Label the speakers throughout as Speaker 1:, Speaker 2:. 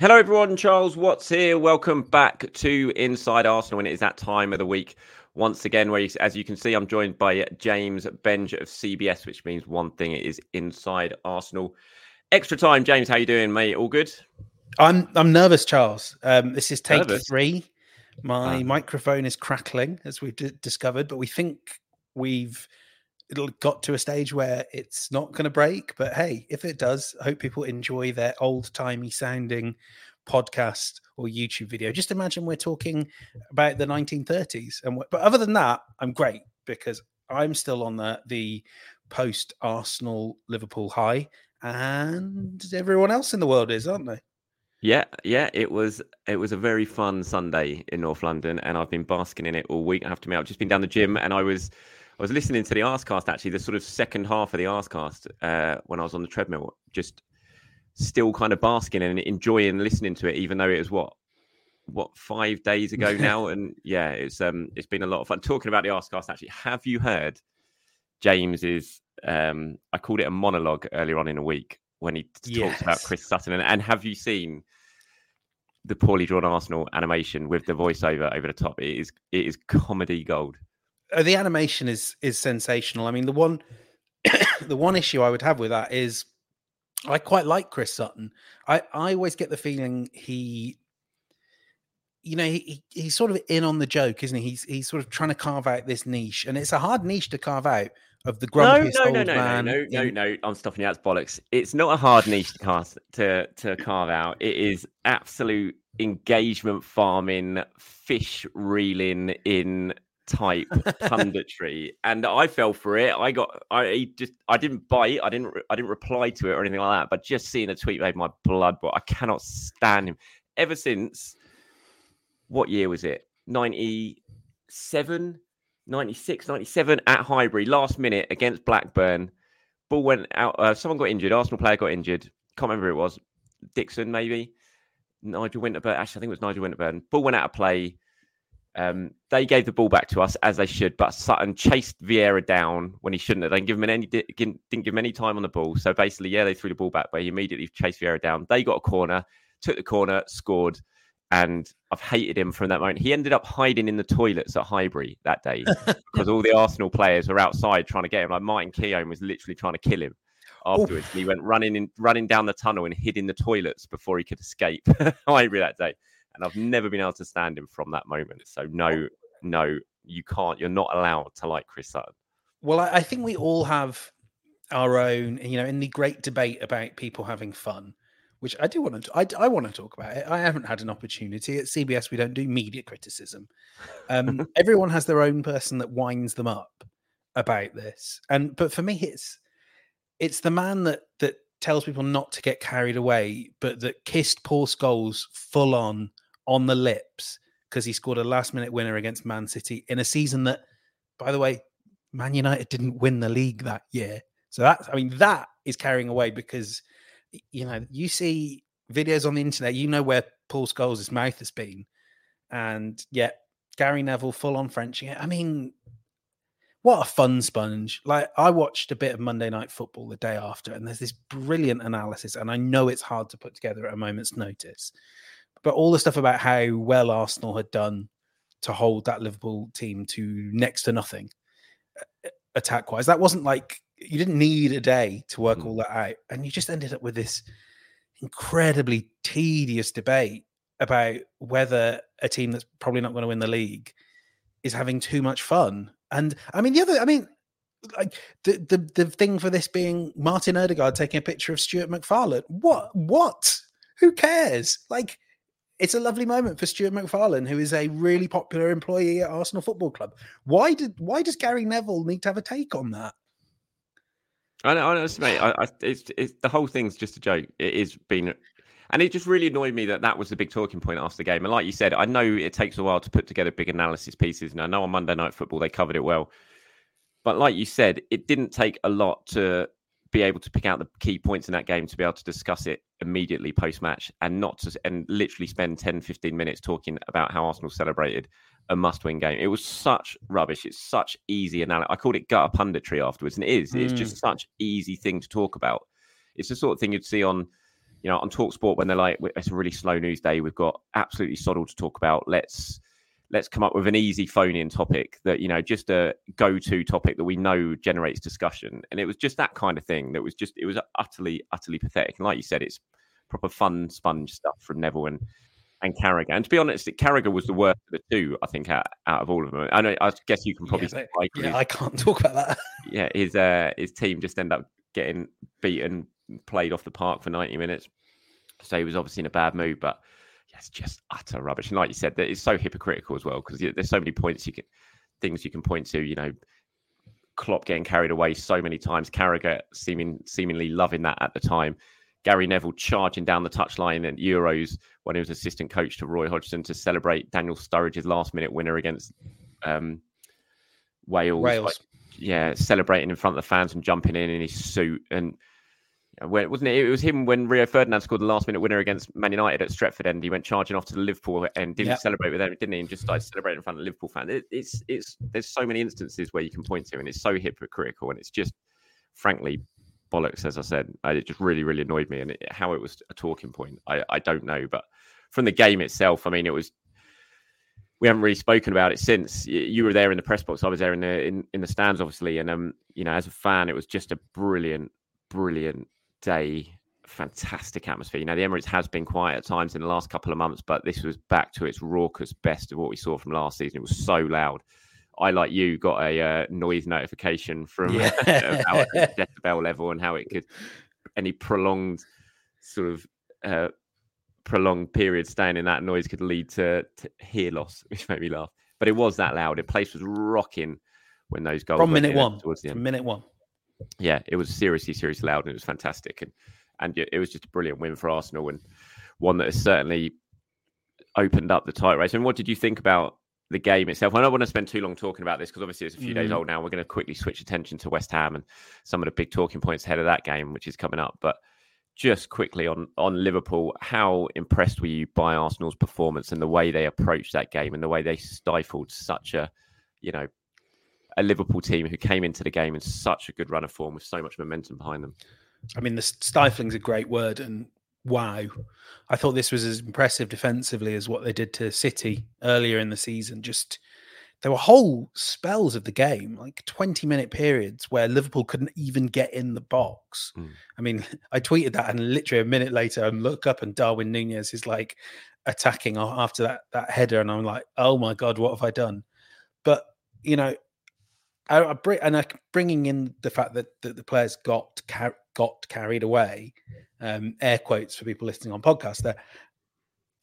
Speaker 1: Hello, everyone. Charles Watts here. Welcome back to Inside Arsenal. And it is that time of the week once again where, you, as you can see, I'm joined by James Benge of CBS, which means one thing: it is Inside Arsenal. Extra time, James. How are you doing, mate? All good?
Speaker 2: I'm I'm nervous, Charles. Um, this is take nervous. three. My ah. microphone is crackling, as we've d- discovered, but we think we've it'll got to a stage where it's not going to break. But hey, if it does, I hope people enjoy their old timey sounding podcast or YouTube video. Just imagine we're talking about the 1930s, and but other than that, I'm great because I'm still on the the post Arsenal Liverpool high, and everyone else in the world is, aren't they?
Speaker 1: Yeah, yeah, it was it was a very fun Sunday in North London, and I've been basking in it all week. I have to admit, I've just been down the gym, and I was I was listening to the Arsecast actually, the sort of second half of the Arsecast uh, when I was on the treadmill, just still kind of basking and enjoying listening to it, even though it was what what five days ago now, and yeah, it's um it's been a lot of fun talking about the Arsecast. Actually, have you heard James's? Um, I called it a monologue earlier on in a week when he yes. talks about Chris Sutton, and, and have you seen? the poorly drawn Arsenal animation with the voiceover over the top. It is it is comedy gold.
Speaker 2: Uh, the animation is is sensational. I mean, the one the one issue I would have with that is I quite like Chris Sutton. I I always get the feeling he you know, he, he's sort of in on the joke, isn't he? He's he's sort of trying to carve out this niche, and it's a hard niche to carve out of the grumpiest no, no, old
Speaker 1: no, no,
Speaker 2: man.
Speaker 1: No, no, no, no, I'm stopping you. That's bollocks. It's not a hard niche to cast to to carve out. It is absolute engagement farming, fish reeling in type punditry, and I fell for it. I got, I just, I didn't bite, I didn't, I didn't reply to it or anything like that. But just seeing a tweet made my blood boil. I cannot stand him. Ever since, what year was it? 97, 96, 97 at Highbury, last minute against Blackburn. Ball went out. Uh, someone got injured. Arsenal player got injured. Can't remember who it was. Dixon, maybe. Nigel Winterburn. Actually, I think it was Nigel Winterburn. Ball went out of play. Um, they gave the ball back to us as they should, but Sutton chased Vieira down when he shouldn't have. They didn't give him any didn't give him any time on the ball. So basically, yeah, they threw the ball back, but he immediately chased Vieira down. They got a corner, took the corner, scored, and I've hated him from that moment. He ended up hiding in the toilets at Highbury that day because all the Arsenal players were outside trying to get him. Like Martin Keown was literally trying to kill him afterwards. He went running in, running down the tunnel and hid in the toilets before he could escape Highbury that day and I've never been able to stand him from that moment. So no, no, you can't. You're not allowed to like Chris Sutton.
Speaker 2: Well, I, think we all have our own, you know, in the great debate about people having fun, which I do want to. I, I want to talk about it. I haven't had an opportunity at CBS. We don't do media criticism. Um, everyone has their own person that winds them up about this, and but for me, it's it's the man that that tells people not to get carried away, but that kissed Paul Scholes full on on the lips because he scored a last minute winner against Man City in a season that, by the way, Man United didn't win the league that year. So that I mean that is carrying away because you know you see videos on the internet, you know where Paul Scholes' mouth has been, and yet Gary Neville full on Frenching it. I mean, what a fun sponge! Like I watched a bit of Monday Night Football the day after, and there's this brilliant analysis, and I know it's hard to put together at a moment's notice but all the stuff about how well Arsenal had done to hold that Liverpool team to next to nothing attack wise. That wasn't like you didn't need a day to work mm. all that out. And you just ended up with this incredibly tedious debate about whether a team that's probably not going to win the league is having too much fun. And I mean, the other, I mean, like the, the the thing for this being Martin Odegaard taking a picture of Stuart MacFarlane. What? What? Who cares? Like it's a lovely moment for Stuart MacFarlane, who is a really popular employee at Arsenal Football Club. Why did why does Gary Neville need to have a take on that?
Speaker 1: I know, honestly, mate. I, I, it's, it's the whole thing's just a joke. It is being, and it just really annoyed me that that was the big talking point after the game. And like you said, I know it takes a while to put together big analysis pieces, and I know on Monday Night Football they covered it well. But like you said, it didn't take a lot to be able to pick out the key points in that game to be able to discuss it immediately post match and not to and literally spend 10 15 minutes talking about how Arsenal celebrated a must win game. It was such rubbish. It's such easy analysis. I called it gutter punditry afterwards, and it is. Mm. It's just mm. such easy thing to talk about. It's the sort of thing you'd see on you know, on Talk Sport when they're like, it's a really slow news day. We've got absolutely soddle to talk about. Let's let's come up with an easy phone-in topic that you know, just a go-to topic that we know generates discussion. And it was just that kind of thing that was just it was utterly utterly pathetic. And like you said, it's proper fun sponge stuff from Neville and and Carragher. And to be honest, Carragher was the worst of the two, I think, out, out of all of them. I know. I guess you can probably.
Speaker 2: Yeah, yeah I can't talk about that.
Speaker 1: yeah, his uh, his team just end up getting beaten, played off the park for ninety minutes. So he was obviously in a bad mood, but it's just utter rubbish. And like you said, that it's so hypocritical as well because there's so many points you can, things you can point to. You know, Klopp getting carried away so many times, Carragher seeming seemingly loving that at the time. Gary Neville charging down the touchline at Euros when he was assistant coach to Roy Hodgson to celebrate Daniel Sturridge's last minute winner against um, Wales.
Speaker 2: Wales. Like,
Speaker 1: yeah, celebrating in front of the fans and jumping in in his suit. And when, wasn't it? It was him when Rio Ferdinand scored the last minute winner against Man United at Stretford End. He went charging off to the Liverpool and didn't yep. celebrate with them, didn't he? And just started celebrating in front of Liverpool fans. It, it's it's there's so many instances where you can point to, and it's so hypocritical, and it's just frankly bollocks. As I said, it just really really annoyed me, and it, how it was a talking point, I I don't know, but from the game itself, I mean, it was we haven't really spoken about it since you were there in the press box. I was there in the in, in the stands, obviously, and um, you know, as a fan, it was just a brilliant, brilliant day. Fantastic atmosphere. You know, the Emirates has been quiet at times in the last couple of months, but this was back to its raucous best of what we saw from last season. It was so loud. I, like you, got a uh, noise notification from yeah. decibel level and how it could any prolonged sort of uh, prolonged period staying in that noise could lead to, to hear loss, which made me laugh. But it was that loud. The place was rocking when those goals
Speaker 2: from minute one towards the end. From minute one.
Speaker 1: Yeah, it was seriously, seriously loud, and it was fantastic, and and it was just a brilliant win for Arsenal, and one that has certainly opened up the title race. And what did you think about the game itself? I don't want to spend too long talking about this because obviously it's a few mm. days old now. We're going to quickly switch attention to West Ham and some of the big talking points ahead of that game, which is coming up. But just quickly on on Liverpool, how impressed were you by Arsenal's performance and the way they approached that game and the way they stifled such a, you know, a Liverpool team who came into the game in such a good run of form with so much momentum behind them.
Speaker 2: I mean, the stifling's a great word, and wow, I thought this was as impressive defensively as what they did to City earlier in the season. Just there were whole spells of the game, like 20 minute periods where Liverpool couldn't even get in the box. Mm. I mean, I tweeted that and literally a minute later I look up and Darwin Nunez is like attacking after that that header and I'm like, "Oh my god, what have I done?" But, you know, I, I bring, and I bringing in the fact that, that the players got car- got carried away, um, air quotes for people listening on podcast there.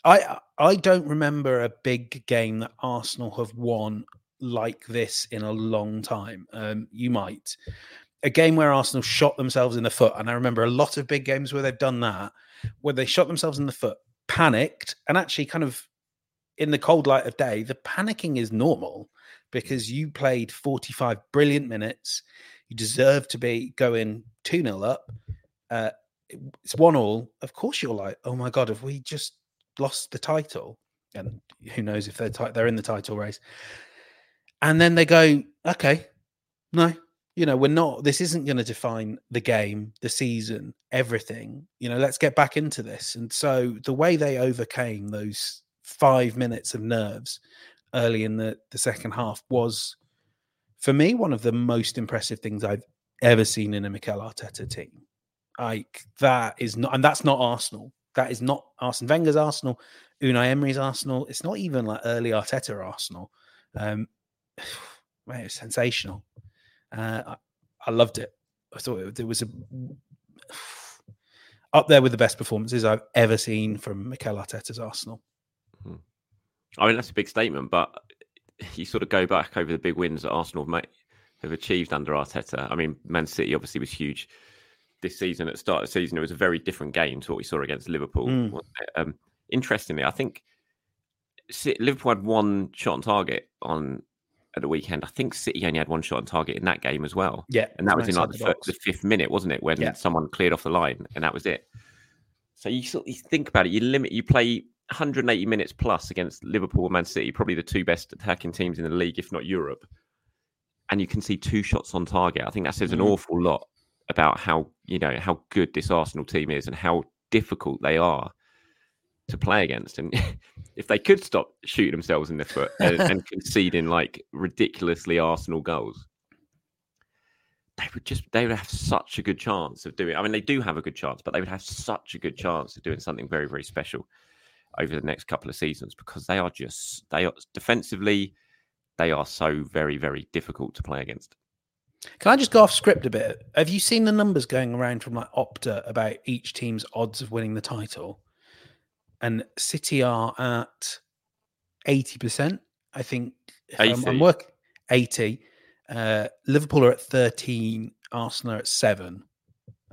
Speaker 2: I I don't remember a big game that Arsenal have won like this in a long time. Um, you might a game where Arsenal shot themselves in the foot, and I remember a lot of big games where they've done that, where they shot themselves in the foot, panicked, and actually kind of in the cold light of day, the panicking is normal because you played 45 brilliant minutes. You deserve to be going 2 0 up. Uh, it's one all. Of course, you're like, oh my God, have we just lost the title, and who knows if they're t- they're in the title race. And then they go, okay, no, you know, we're not. This isn't going to define the game, the season, everything. You know, let's get back into this. And so the way they overcame those five minutes of nerves early in the the second half was, for me, one of the most impressive things I've ever seen in a Mikel Arteta team. Like that is not, and that's not Arsenal. That is not Arsene Wenger's Arsenal, Unai Emery's Arsenal. It's not even like early Arteta Arsenal. Um, man, it was sensational. Uh, I, I, loved it. I thought it, it was a up there with the best performances I've ever seen from Mikel Arteta's Arsenal.
Speaker 1: I mean, that's a big statement, but you sort of go back over the big wins that Arsenal have, have achieved under Arteta. I mean, Man City obviously was huge this season at the start of the season, it was a very different game to what we saw against Liverpool. Mm. Um, interestingly, I think Liverpool had one shot on target on at the weekend. I think City only had one shot on target in that game as well.
Speaker 2: Yeah,
Speaker 1: and that was in like the, the, the, fifth minute, wasn't it, when yeah. someone cleared off the line, and that was it. So you sort of you think about it. You limit. You play 180 minutes plus against Liverpool and Man City, probably the two best attacking teams in the league, if not Europe. And you can see two shots on target. I think that says an mm. awful lot about how you know how good this Arsenal team is and how difficult they are to play against. And if they could stop shooting themselves in the foot and, and conceding like ridiculously Arsenal goals, they would just they would have such a good chance of doing. I mean, they do have a good chance, but they would have such a good chance of doing something very very special over the next couple of seasons because they are just they are defensively they are so very very difficult to play against.
Speaker 2: Can I just go off script a bit? Have you seen the numbers going around from like Opta about each team's odds of winning the title? And City are at eighty percent. I think I'm, I'm work eighty. Uh, Liverpool are at 13, Arsenal are at seven.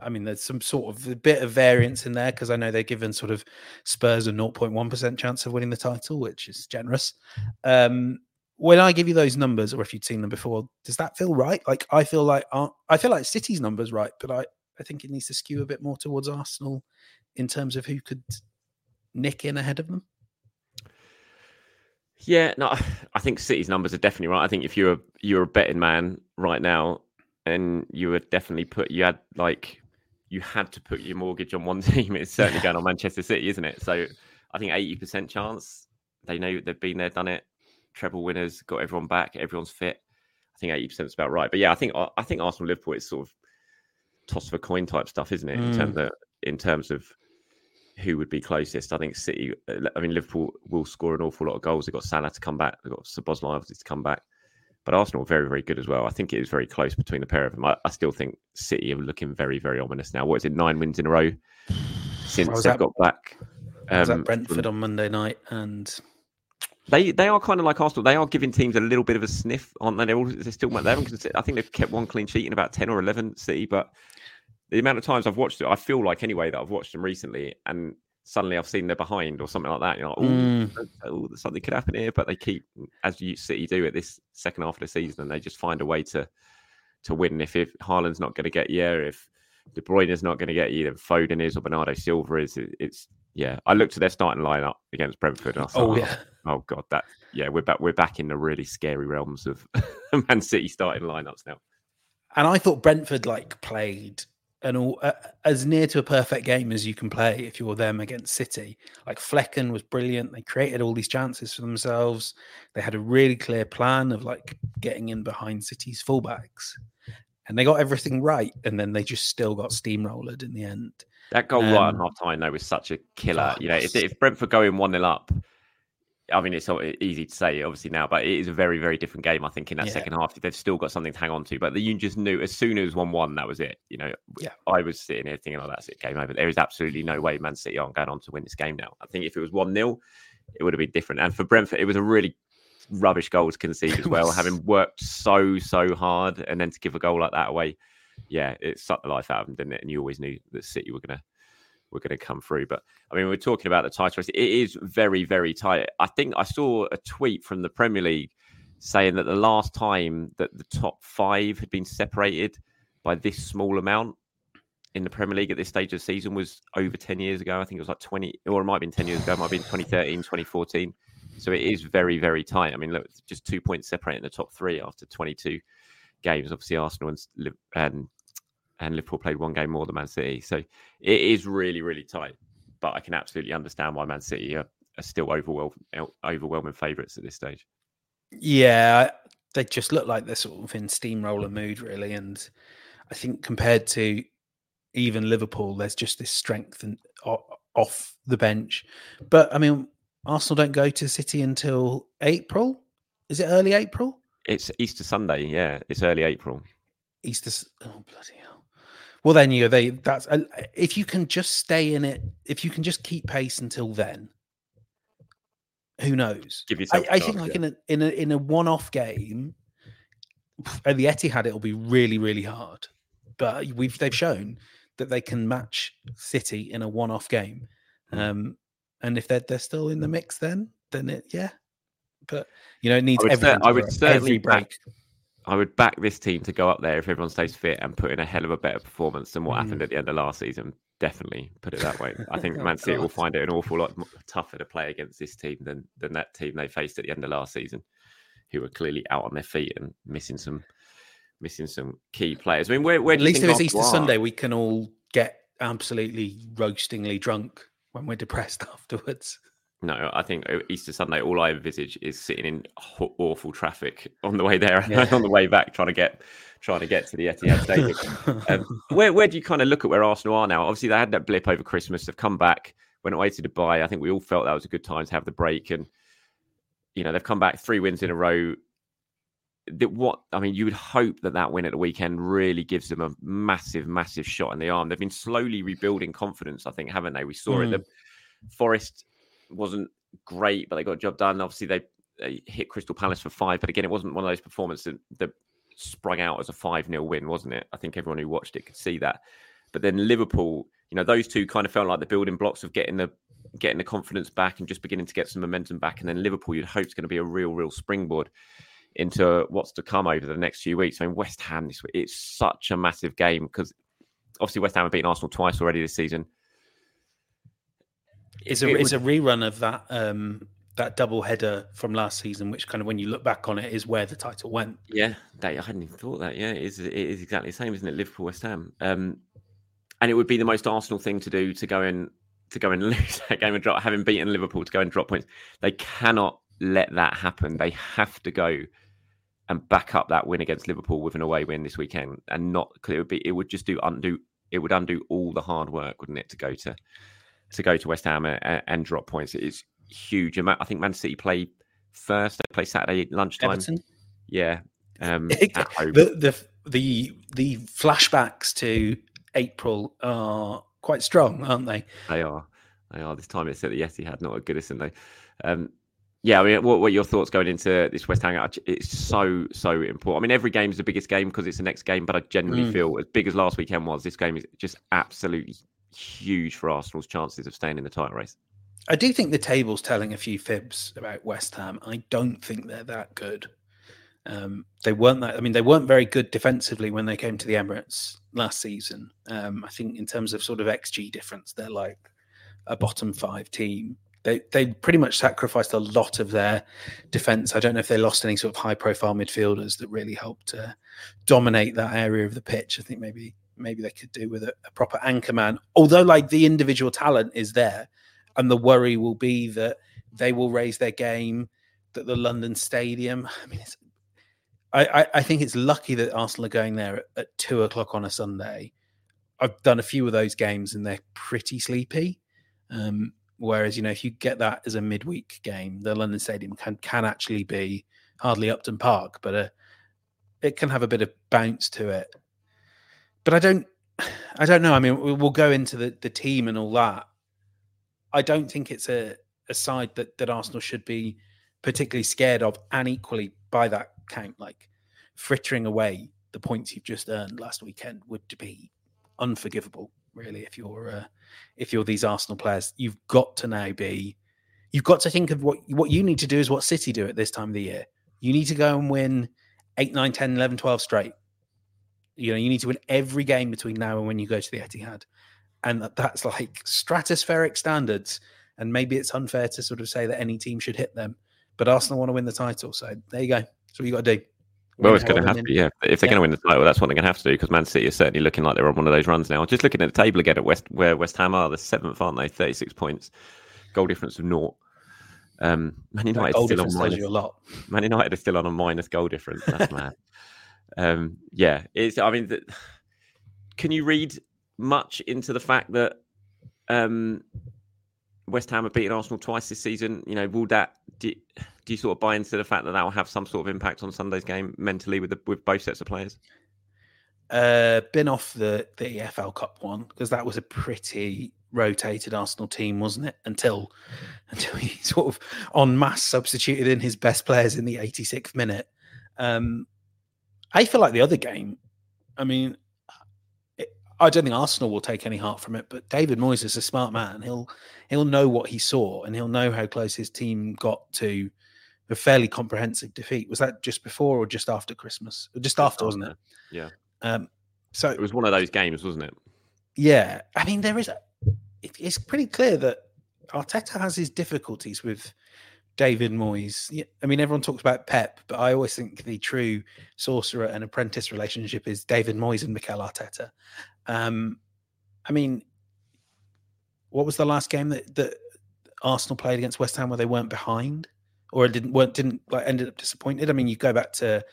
Speaker 2: I mean, there's some sort of a bit of variance in there because I know they're given sort of Spurs a 0.1% chance of winning the title, which is generous. Um, when I give you those numbers, or if you'd seen them before, does that feel right? Like I feel like I feel like City's numbers right, but I I think it needs to skew a bit more towards Arsenal in terms of who could nick in ahead of them.
Speaker 1: Yeah, no, I think City's numbers are definitely right. I think if you're a, you're a betting man right now, and you would definitely put you had like you had to put your mortgage on one team. It's certainly going on Manchester City, isn't it? So I think eighty percent chance. They know they've been there, done it. Treble winners, got everyone back, everyone's fit. I think eighty percent is about right. But yeah, I think I think Arsenal Liverpool is sort of toss of a coin type stuff, isn't it? In mm. terms of in terms of who would be closest. I think City. Uh, I mean, Liverpool will score an awful lot of goals. They've got Salah to come back. They've got Szoboszlai obviously to come back. But Arsenal are very, very good as well. I think it is very close between the pair of them. I, I still think City are looking very, very ominous now. What is it? Nine wins in a row since they've got back.
Speaker 2: Um, that Brentford from, on Monday night, and
Speaker 1: they they are kind of like Arsenal. They are giving teams a little bit of a sniff, aren't they? They're, all, they're still they haven't. I think they've kept one clean sheet in about ten or eleven City, but the amount of times I've watched it, I feel like anyway that I've watched them recently, and suddenly I've seen they're behind or something like that. You're like, oh, mm. something could happen here. But they keep, as you City do at this second half of the season, and they just find a way to to win. If if Haaland's not going to get you, if De Bruyne is not going to get you, then Foden is or Bernardo Silva is. It's yeah. I looked at their starting lineup against Brentford. And I thought, oh yeah. Oh, oh god, that yeah. We're back. We're back in the really scary realms of Man City starting lineups now.
Speaker 2: And I thought Brentford like played an all, uh, as near to a perfect game as you can play if you're them against City. Like Flekken was brilliant. They created all these chances for themselves. They had a really clear plan of like getting in behind City's fullbacks, and they got everything right. And then they just still got steamrolled in the end.
Speaker 1: That goal um, right at half time though was such a killer. Oh, you know, if, if Brentford go in one 0 up, I mean, it's easy to say, obviously now, but it is a very, very different game. I think in that yeah. second half, they've still got something to hang on to. But the you just knew as soon as one-one, that was it. You know, yeah. I was sitting here thinking, "Oh, that's it, game over." There is absolutely no way Man City aren't going on to win this game now. I think if it was one 0 it would have been different. And for Brentford, it was a really rubbish goal to concede as well, having worked so, so hard, and then to give a goal like that away. Yeah, it sucked the life out of them, didn't it? And you always knew that City were going to were going to come through. But I mean, we're talking about the title race. It is very, very tight. I think I saw a tweet from the Premier League saying that the last time that the top five had been separated by this small amount in the Premier League at this stage of the season was over 10 years ago. I think it was like 20, or it might have been 10 years ago. It might have been 2013, 2014. So it is very, very tight. I mean, look, just two points separating the top three after 22 games. Obviously, Arsenal and, and and Liverpool played one game more than Man City. So it is really, really tight. But I can absolutely understand why Man City are, are still overwhelming, overwhelming favourites at this stage.
Speaker 2: Yeah, they just look like they're sort of in steamroller mood, really. And I think compared to even Liverpool, there's just this strength and off the bench. But I mean, Arsenal don't go to City until April. Is it early April?
Speaker 1: It's Easter Sunday. Yeah, it's early April.
Speaker 2: Easter. Oh bloody hell! Well, then you know they that's uh, if you can just stay in it, if you can just keep pace until then, who knows?
Speaker 1: Give yourself.
Speaker 2: I, I think like in a in a in a one off game at the Etihad, it'll be really really hard. But we've they've shown that they can match City in a one off game, um, and if they're they're still in the mix, then then it yeah. But you know, it needs I would, I would certainly break. Back
Speaker 1: I would back this team to go up there if everyone stays fit and put in a hell of a better performance than what mm. happened at the end of last season. Definitely put it that way. I think oh, Man City will find it an awful lot tougher to play against this team than than that team they faced at the end of last season, who were clearly out on their feet and missing some missing some key players. I mean, where, where
Speaker 2: at least if it's Easter are? Sunday, we can all get absolutely roastingly drunk when we're depressed afterwards.
Speaker 1: No, I think uh, Easter Sunday, all I envisage is sitting in awful traffic on the way there
Speaker 2: Yeah.
Speaker 1: and on the way back, trying to get trying to get to the Etihad Stadium. um, where where do you kind of look at where Arsenal are now? Obviously, they had that blip over Christmas. They've come back, went away to Dubai. I think we all felt that was a good time to have the break, and you know they've come back three wins in a row. That what I mean, you would hope that that win at the weekend really gives them a massive, massive shot in the arm. They've been slowly rebuilding confidence, I think, haven't they? We saw it.
Speaker 2: Mm.
Speaker 1: The Forest wasn't great, but they got a job done. Obviously, they, they hit Crystal Palace for five, but again, it wasn't one of those performances that, that sprung out as a 5 0 win, wasn't it? I think everyone who watched it could see that. But then Liverpool, you know, those two kind of felt like the building blocks of getting the getting the confidence back and just beginning to get some momentum back. And then Liverpool, you'd hope is going to be a real, real springboard into what's to come over the next few weeks. I mean, West Ham this week, it's such a massive game because obviously West Ham have beaten Arsenal twice already this season.
Speaker 2: It's a
Speaker 1: It
Speaker 2: it's a rerun of that um that double header from last season, which kind of when you look back on it is where the title went.
Speaker 1: Yeah, they, I hadn't even thought that. Yeah, it is, it is exactly the same, isn't it? Liverpool, West Ham, um, and it would be the most Arsenal thing to do to go in to go and lose that game and drop, having beaten Liverpool to go and drop points. They cannot let that happen. They have to go and back up that win against Liverpool with an away win this weekend, and not because it would be it would just do undo it would undo all the hard work, wouldn't it, to go to to go to West Ham and, and drop points. Is huge. I think Man City play first. They play Saturday lunchtime.
Speaker 2: Everton.
Speaker 1: Yeah. Um.
Speaker 2: The the the the flashbacks to April are quite strong, aren't they?
Speaker 1: They are. They are. This time it's at the Etihad, not at Goodison though. Um, yeah, I mean, what, what are your thoughts going into this West Ham? It's so so important. I mean, every game is the biggest game because it's the next game, but I genuinely
Speaker 2: Mm.
Speaker 1: feel as big as last weekend was, this game is just absolutely huge for Arsenal's chances of staying in the title race.
Speaker 2: I do think the table's telling a few fibs about West Ham. I don't think they're that good. Um, they weren't that. I mean, they weren't very good defensively when they came to the Emirates last season. Um, I think in terms of sort of XG difference, they're like a bottom five team. They they pretty much sacrificed a lot of their defense. I don't know if they lost any sort of high profile midfielders that really helped uh, dominate that area of the pitch. I think maybe maybe they could do with a, a proper anchor man. Although like the individual talent is there, and the worry will be that they will raise their game. That the London Stadium. I mean, it's, I, I I think it's lucky that Arsenal are going there at, at two o'clock on a Sunday. I've done a few of those games and they're pretty sleepy. Um, whereas you know if you get that as a midweek game, the London Stadium can can actually be hardly Upton Park, but uh, it can have a bit of bounce to it. But I don't, I don't know. I mean, we- we'll go into the the team and all that. I don't think it's a a side that that Arsenal should be particularly scared of, and equally by that count, like frittering away the points you've just earned last weekend would be unforgivable. Really, if you're uh, if you're these Arsenal players, you've got to now be, you've got to think of what what you need to do is what City do at this time of the year. You need to go and win 8, 9, 10, 11, 12 straight. You know, you need to win every game between now and when you go to the Etihad. And that, that's like stratospheric standards. And maybe it's unfair to sort of say that any team should hit them. But Arsenal want to win the title. So there you go. That's what you got to do.
Speaker 1: Well, it's going to have to, yeah. If they're
Speaker 2: Yeah.
Speaker 1: going to win the title, that's what they're going to have to do because Man City is certainly looking like they're on one of those runs now. Just looking at the table again at West, where West Ham are, the seventh, aren't they? Thirty-six points, goal difference of naught. Um, Man United still on minus.
Speaker 2: you a lot.
Speaker 1: Man United are still on a minus goal difference. That's mad. Um, yeah, it's. I mean, the, can you read much into the fact that um, West Ham have beaten Arsenal twice this season? You know, will that do, do you sort of buy into the fact that that will have some sort of impact on Sunday's game mentally with the, with both sets of players?
Speaker 2: Uh, been off the the EFL Cup one because that was a pretty rotated Arsenal team, wasn't it? Until until he sort of en masse substituted in his best players in the 86th minute. Um, I feel like the other game. I mean, it, I don't think Arsenal will take any heart from it, but David Moyes is a smart man. He'll he'll know what he saw and he'll know how close his team got to a fairly comprehensive defeat. Was that just before or just after Christmas? Just after, wasn't it?
Speaker 1: Yeah.
Speaker 2: Um, so
Speaker 1: It was one of those games, wasn't it?
Speaker 2: yeah, I mean, there is. A, it, it's pretty clear that Arteta has his difficulties with David Moyes. I mean, everyone talks about Pep, but I always think the true sorcerer and apprentice relationship is David Moyes and Mikel Arteta. Um, I mean, what was the last game that that Arsenal played against West Ham where they weren't behind or didn't weren't didn't like ended up disappointed? I mean, you go back to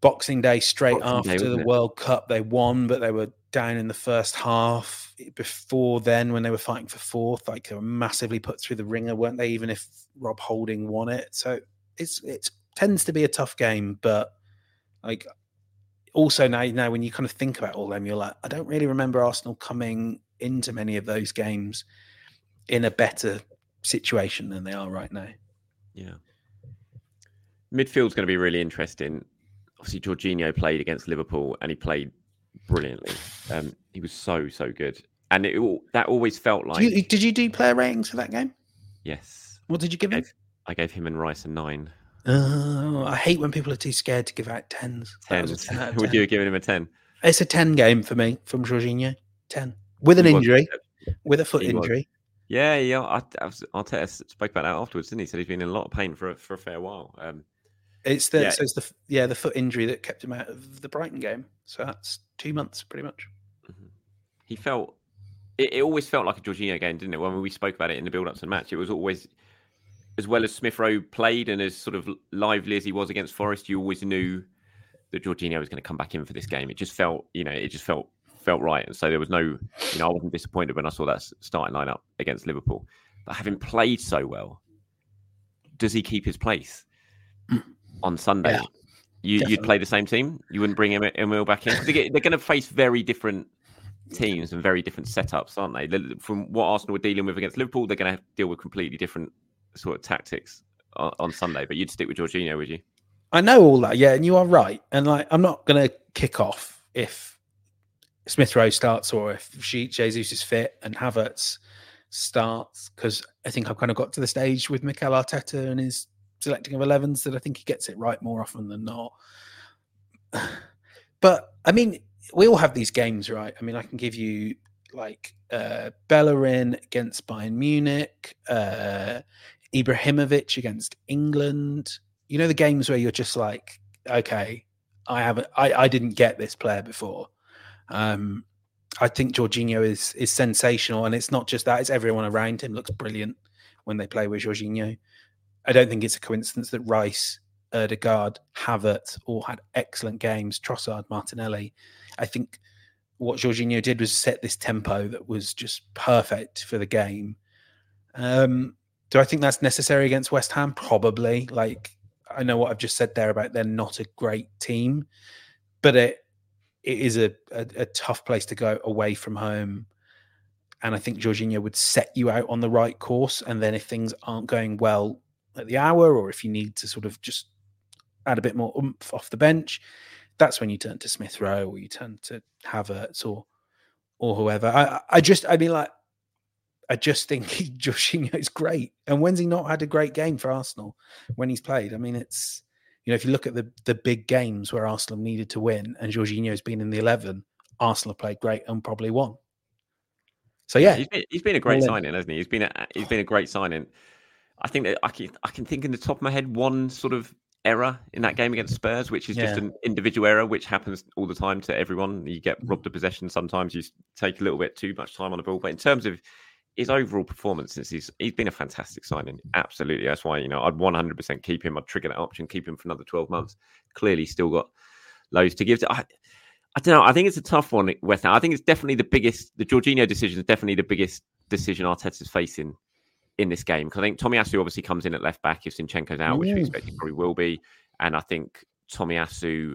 Speaker 2: Boxing Day straight
Speaker 1: Boxing Day,
Speaker 2: after the
Speaker 1: it?
Speaker 2: World Cup, they won, but they were down in the first half. Eh, before then, when they were fighting for fourth, like they were massively put through the ringer, weren't they? Even if Rob Holding won it, so it's it tends to be a tough game. But like also now, now when you kind of think about all them, you're like, I don't really remember Arsenal coming into many of those games in a better situation than they are right now.
Speaker 1: Yeah. Midfield's going to be really interesting. Obviously, Jorginho played against Liverpool and he played brilliantly. Um, he was so so good, and it all, that always felt like
Speaker 2: Did you, did you do player ratings for that game?
Speaker 1: yes.
Speaker 2: What did you give him?
Speaker 1: Gave- I gave him and Rice a nine.
Speaker 2: Oh, I hate when people are too scared to give out tens. That was a
Speaker 1: Ten.
Speaker 2: 10 out of
Speaker 1: Would you have given him a ten?
Speaker 2: It's a 10 game for me from Jorginho. 10. With an
Speaker 1: He was-
Speaker 2: injury, with a foot
Speaker 1: He was.
Speaker 2: injury.
Speaker 1: Yeah, yeah. I, I was, Arteta spoke about that afterwards, didn't he? Said he's been in a lot of pain for a, for a fair while. Um,
Speaker 2: It's the
Speaker 1: Yeah.
Speaker 2: so it's the yeah the foot injury that kept him out of the Brighton game. So that's two months pretty much.
Speaker 1: He felt it, it always felt like a Jorginho game, didn't it? When we spoke about it in the build-up to the match, it was always as well as Smith Rowe played and as sort of lively as he was against Forest, you always knew that Jorginho was going to come back in for this game. It just felt, you know, it just felt felt right, and so there was no, you know, I wasn't disappointed when I saw that starting lineup against Liverpool. But having played so well, does he keep his place on Sunday?
Speaker 2: Yeah,
Speaker 1: you, you'd play the same team. You wouldn't bring Em- Emil back in. they're going to face very different teams and very different setups, aren't they? From what Arsenal were dealing with against Liverpool, they're going to deal with completely different sort of tactics on, on Sunday. But you'd stick with Jorginho, would you?
Speaker 2: I know all that, yeah, and you are right. And like, I'm not going to kick off if Smith Rowe starts or if she, Jesus is fit and Havertz starts because I think I've kind of got to the stage with Mikel Arteta and his selecting of 11s that I think he gets it right more often than not. But I mean, we all have these games, right? I mean, I can give you like uh, Bellerin against Bayern Munich, uh, Ibrahimovic against England. You know the games where you're just like, okay, I haven't, I, I didn't get this player before. Um, I think Jorginho is is sensational, and it's not just that; it's everyone around him looks brilliant when they play with Jorginho. I don't think it's a coincidence that Rice, Odegaard, Havertz all had excellent games. Trossard, Martinelli. I think what Jorginho did was set this tempo that was just perfect for the game. Um, do I think that's necessary against West Ham? Probably. Like I know what I've just said there about they're not a great team, but it it is a, a, a tough place to go away from home. And I think Jorginho would set you out on the right course. And then if things aren't going well at the hour, or if you need to sort of just add a bit more oomph off the bench, that's when you turn to Smith Rowe or you turn to Havertz or or whoever. I I just I mean like I just think Jorginho is great. And when's he not had a great game for Arsenal when he's played? I mean, it's you know, if you look at the the big games where Arsenal needed to win and Jorginho's been in the eleven, Arsenal played great and probably won. So yeah,
Speaker 1: he's been, he's been a great signing, hasn't he? He's been a, he's been a great signing. I think that I can I can think in the top of my head one sort of error in that game against Spurs, which is just an individual error, which happens all the time to everyone. You get robbed of possession. Sometimes you take a little bit too much time on the ball. But in terms of his overall performance, since he's he's been a fantastic signing. Absolutely, that's why you know I'd 100% keep him. I'd trigger that option, keep him for another 12 months. Clearly, still got loads to give. To, I, I don't know. I think it's a tough one, West Ham. I think it's definitely the biggest. The Jorginho decision is definitely the biggest decision Arteta's facing in this game. Because I think Tomiyasu obviously comes in at left back if Zinchenko's out, which we expect he probably will be. And I think Tomiyasu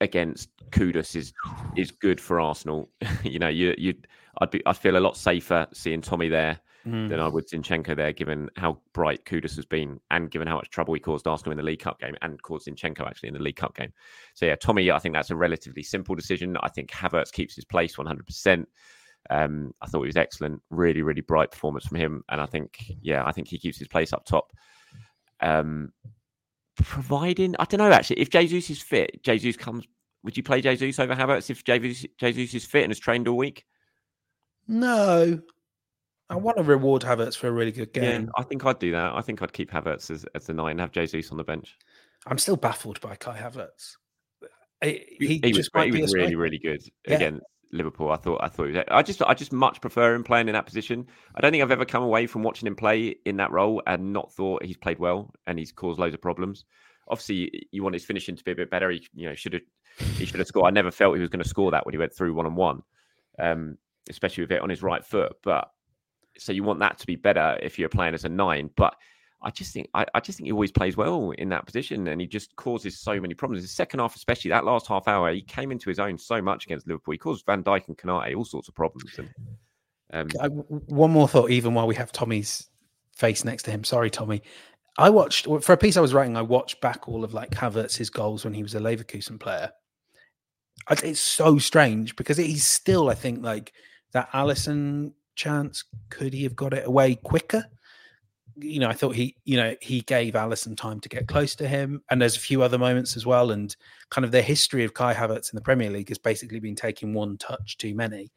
Speaker 1: against Kudus is is good for Arsenal. you know, you you I'd be I'd feel a lot safer seeing Tommy there
Speaker 2: Mm.
Speaker 1: than I would Zinchenko there, given how bright Kudus has been and given how much trouble he caused Arsenal in the League Cup game and caused Zinchenko actually in the League Cup game. So yeah, Tommy, I think that's a relatively simple decision. I think Havertz keeps his place 100%. Um, I thought he was excellent, really, really bright performance from him, and I think, yeah, I think he keeps his place up top. Um, providing, I don't know actually, if Jesus is fit, Jesus comes. Would you play Jesus over Havertz if Jesus, Jesus is fit and has trained all week?
Speaker 2: no, I want to reward Havertz for a really good
Speaker 1: Yeah,
Speaker 2: game.
Speaker 1: I think I'd do that. I think I'd keep Havertz as, as the nine and have Jesus on the bench.
Speaker 2: I'm still baffled by Kai Havertz.
Speaker 1: He,
Speaker 2: He,
Speaker 1: he was
Speaker 2: just
Speaker 1: great.
Speaker 2: might
Speaker 1: He
Speaker 2: be
Speaker 1: was really, really good
Speaker 2: Yeah.
Speaker 1: against Liverpool. I thought I thought I just I just much prefer him playing in that position. I don't think I've ever come away from watching him play in that role and not thought he's played well and he's caused loads of problems. Obviously, you want his finishing to be a bit better. He you know should have he should have scored. I never felt he was going to score that when he went through one on one, um, especially with it on his right foot. But so you want that to be better if you're playing as a nine. But I just think I, I, just think he always plays well in that position, and he just causes so many problems. The second half, especially that last half hour, he came into his own so much against Liverpool. He caused Van Dijk and Konate all sorts of problems. And
Speaker 2: um, I, one more thought, even while we have Tommy's face next to him. Sorry, Tommy. I watched for a piece I was writing. I watched back all of like Havertz's goals when he was a Leverkusen player. It's so strange because he's still, I think, like that Alisson chance. Could he have got it away quicker? You know, I thought he, you know, he gave Alisson time to get close to him, and there's a few other moments as well. And kind of the history of Kai Havertz in the Premier League has basically been taking one touch too many.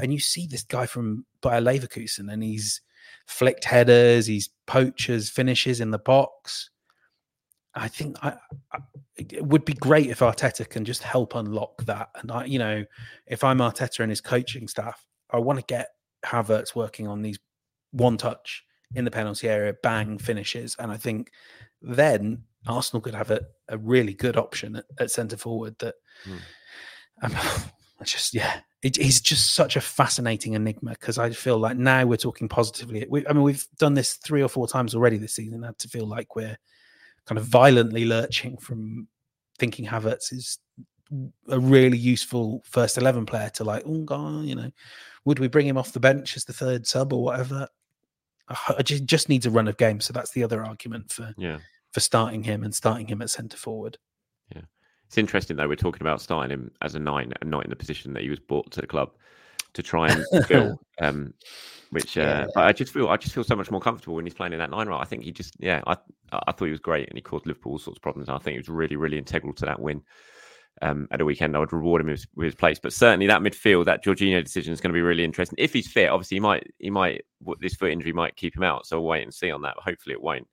Speaker 2: And you see this guy from Bayer Leverkusen, and he's flicked headers, he's poachers, finishes in the box. I think I, I, it would be great if Arteta can just help unlock that. And I, you know, if I'm Arteta and his coaching staff, I want to get Havertz working on these one touch in the penalty area, bang finishes. And I think then Arsenal could have a, a really good option at, at centre forward that mm. um, just, yeah, it, he's just such a fascinating enigma because I feel like now we're talking positively. We, I mean, we've done this three or four times already this season. I to feel like we're kind of violently lurching from thinking Havertz is a really useful first 11 player to like, oh, God, you know, would we bring him off the bench as the third sub or whatever? I just, just needs a run of games. So that's the other argument for
Speaker 1: yeah
Speaker 2: for starting him and starting him at centre forward.
Speaker 1: Yeah, it's interesting though. We're talking about starting him as a nine and not in the position that he was brought to the club to try and fill. um, which, uh, yeah. but I just feel I just feel so much more comfortable when he's playing in that nine role. I think he just, yeah, I I thought he was great and he caused Liverpool all sorts of problems. I think he was really really integral to that win um, at a weekend, I would reward him with, with, his place. But certainly that midfield, that Jorginho decision is going to be really interesting. If he's fit, obviously he might, he might, this foot injury might keep him out. So we'll wait and see on that. Hopefully it won't.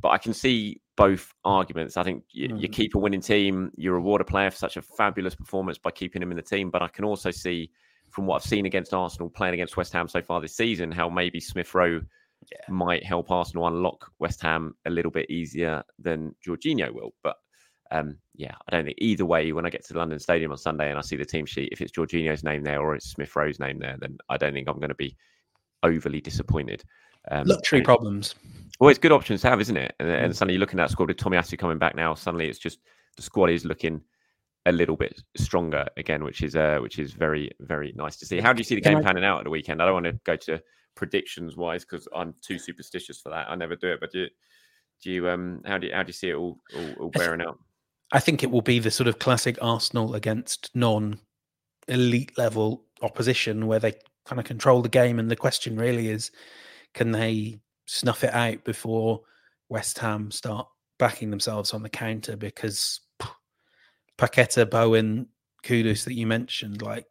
Speaker 1: But I can see both arguments. I think you, mm. you keep a winning team, you reward a player for such a fabulous performance by keeping him in the team. But I can also see from what I've seen against Arsenal playing against West Ham so far this season, how maybe Smith Rowe yeah. might help Arsenal unlock West Ham a little bit easier than Jorginho will. But um, yeah, I don't think either way, when I get to the London Stadium on Sunday and I see the team sheet, if it's Jorginho's name there or it's Smith Rowe's name there, then I don't think I'm going to be overly disappointed.
Speaker 2: Um, Luxury problems.
Speaker 1: Well, it's good options to have, isn't it? And, and mm. suddenly you're looking at that squad with Tomiyasu coming back now. Suddenly it's just the squad is looking a little bit stronger again, which is uh, which is very very nice to see. How do you see the game panning out at the weekend? I don't want to go to predictions wise because I'm too superstitious for that. I never do it. But do you, do you um how do you, how do you see it all all, all bearing out?
Speaker 2: I think it will be the sort of classic Arsenal against non elite level opposition where they kind of control the game. And the question really is can they snuff it out before West Ham start backing themselves on the counter? Because Paqueta, Bowen, Kudus that you mentioned, like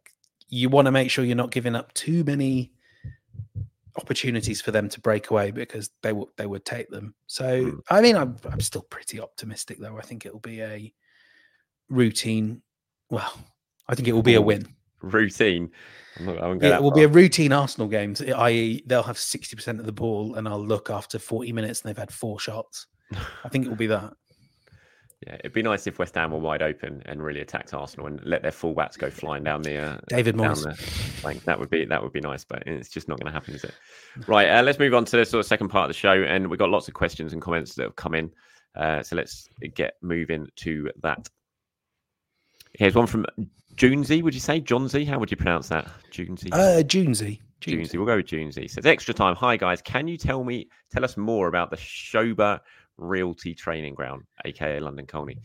Speaker 2: you want to make sure you're not giving up too many opportunities for them to break away because they would they would take them. So mm. I mean, I'm I'm still pretty optimistic though. I think it'll be a routine. Well, I think it will be a win.
Speaker 1: Routine.
Speaker 2: Not, it will far. be a routine Arsenal game, i.e., they'll have sixty percent of the ball, and I'll look after forty minutes, and they've had four shots. I think it will be that.
Speaker 1: Yeah, it'd be nice if West Ham were wide open and really attacked Arsenal and let their fullbacks go flying down the uh,
Speaker 2: David Moyes.
Speaker 1: Like that would be that would be nice, but it's just not going to happen, is it? Right, uh, let's move on to the sort of second part of the show, and we've got lots of questions and comments that have come in. Uh, so let's get moving to that. Here's one from Junesy. Would you say Johnsy? How would you pronounce that? Junesy.
Speaker 2: Uh, Junesy.
Speaker 1: Junesy. We'll go with Junesy. Says extra time. Hi guys, can you tell me tell us more about the Sobha Realty Training Ground, aka London Colney.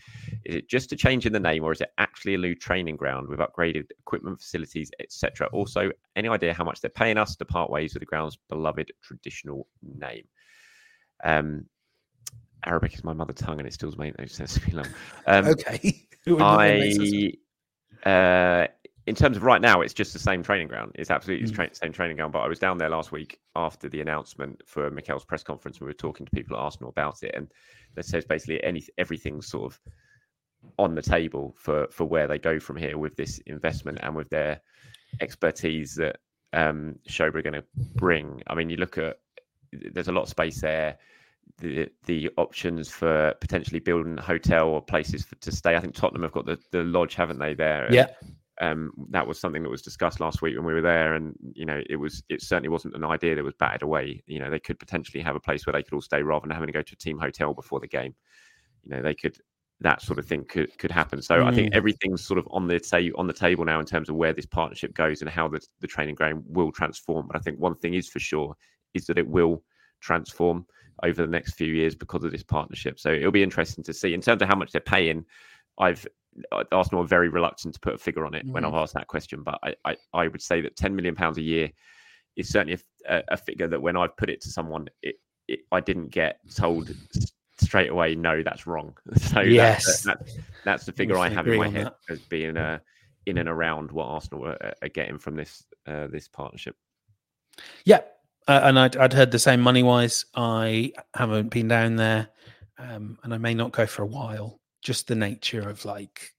Speaker 1: Is it just a change in the name, or is it actually a new training ground with upgraded equipment, facilities, etc.? Also, any idea how much they're paying us to part ways with the ground's beloved traditional name? Um, Arabic is my mother tongue, and it still makes no sense to me.
Speaker 2: Um, okay,
Speaker 1: I. Uh, in terms of right now, it's just the same training ground. It's absolutely mm. the tra- same training ground. But I was down there last week after the announcement for Mikel's press conference. We were talking to people at Arsenal about it, and that says basically any everything's sort of on the table for for where they go from here with this investment and with their expertise that um Sobha are going to bring. I mean, you look at there's a lot of space there. The the options for potentially building a hotel or places for, to stay. I think Tottenham have got the, the lodge, haven't they? There,
Speaker 2: Yeah.
Speaker 1: Um, that was something that was discussed last week when we were there, and you know, it was it certainly wasn't an idea that was batted away. You know, they could potentially have a place where they could all stay rather than having to go to a team hotel before the game. You know, they could that sort of thing could could happen. So I think
Speaker 2: Mm.
Speaker 1: everything's sort of on the say on the table now in terms of where this partnership goes and how the the training ground will transform. But I think one thing is for sure is that it will transform over the next few years because of this partnership. So it'll be interesting to see in terms of how much they're paying. I've Arsenal are very reluctant to put a figure on it when
Speaker 2: Mhm.
Speaker 1: I've asked that question, but I, I, I would say that 10 million pounds a year is certainly a, a- figure that when I've put it to someone, it, it I didn't get told straight away, no, that's wrong. So
Speaker 2: Yes.
Speaker 1: that's, that, that's the figure I have in my head
Speaker 2: that.
Speaker 1: as being uh, in and around what Arsenal are, are getting from this uh, this partnership.
Speaker 2: Yeah, uh, and I'd, I'd heard the same money wise. I haven't been down there, um, and I may not go for a while. Just the nature of like,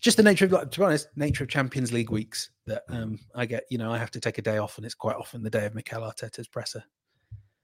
Speaker 2: just the nature of like, to be honest, nature of Champions League weeks that um, I get. You know, I have to take a day off, and it's quite often the day of Mikel Arteta's presser.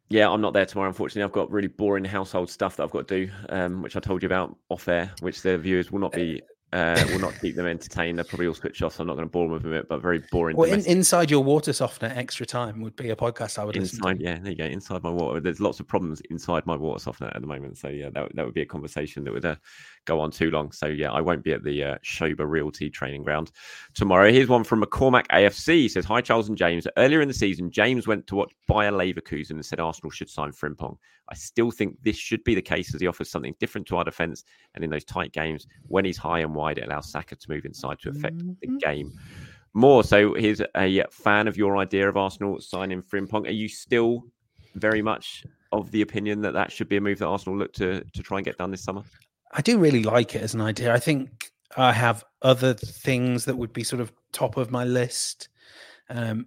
Speaker 1: Yeah, I'm not there tomorrow. Unfortunately, I've got really boring household stuff that I've got to do, um, which I told you about off air, which the viewers will not be uh, will not keep them entertained. They'll probably all switch off. So I'm not going to bore them with it, but very boring.
Speaker 2: Well, in, inside your water softener, extra time would be a podcast I would listen
Speaker 1: inside,
Speaker 2: to.
Speaker 1: yeah, there you go. Inside my water, there's lots of problems inside my water softener at the moment. So yeah, that, that would be a conversation that would uh, go on too long. So yeah, I won't be at the uh, Sobha Realty training ground tomorrow. Here's one from McCormack AFC. He says, "Hi Charles and James. Earlier in the season, James went to watch Bayer Leverkusen and said Arsenal should sign Frimpong. I still think this should be the case as he offers something different to our defence, and in those tight games when he's high and wide, it allows Saka to move inside to affect the
Speaker 2: Mhm.
Speaker 1: game." More so, here's a fan of your idea of Arsenal signing Frimpong. Are you still very much of the opinion that that should be a move that Arsenal look to to try and get done this summer?
Speaker 2: I do really like it as an idea. I think I have other things that would be sort of top of my list. Um,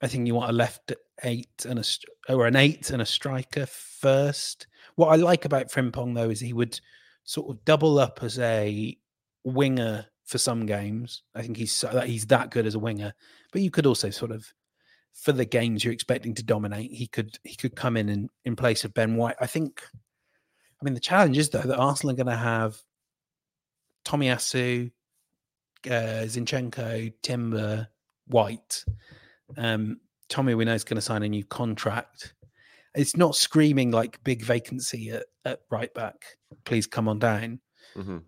Speaker 2: I think you want a left eight and a or an eight and a striker first. What I like about Frimpong though is he would sort of double up as a winger for some games. I think he's so, that he's that good as a winger. But you could also sort of for the games you're expecting to dominate, he could he could come in in, in place of Ben White. I think. I mean, the challenge is though that Arsenal are going to have Tomiyasu, uh, Zinchenko, Timber, White. Um, Tommy, we know is going to sign a new contract. It's not screaming like big vacancy at, at right back. Please come on down.
Speaker 1: hmm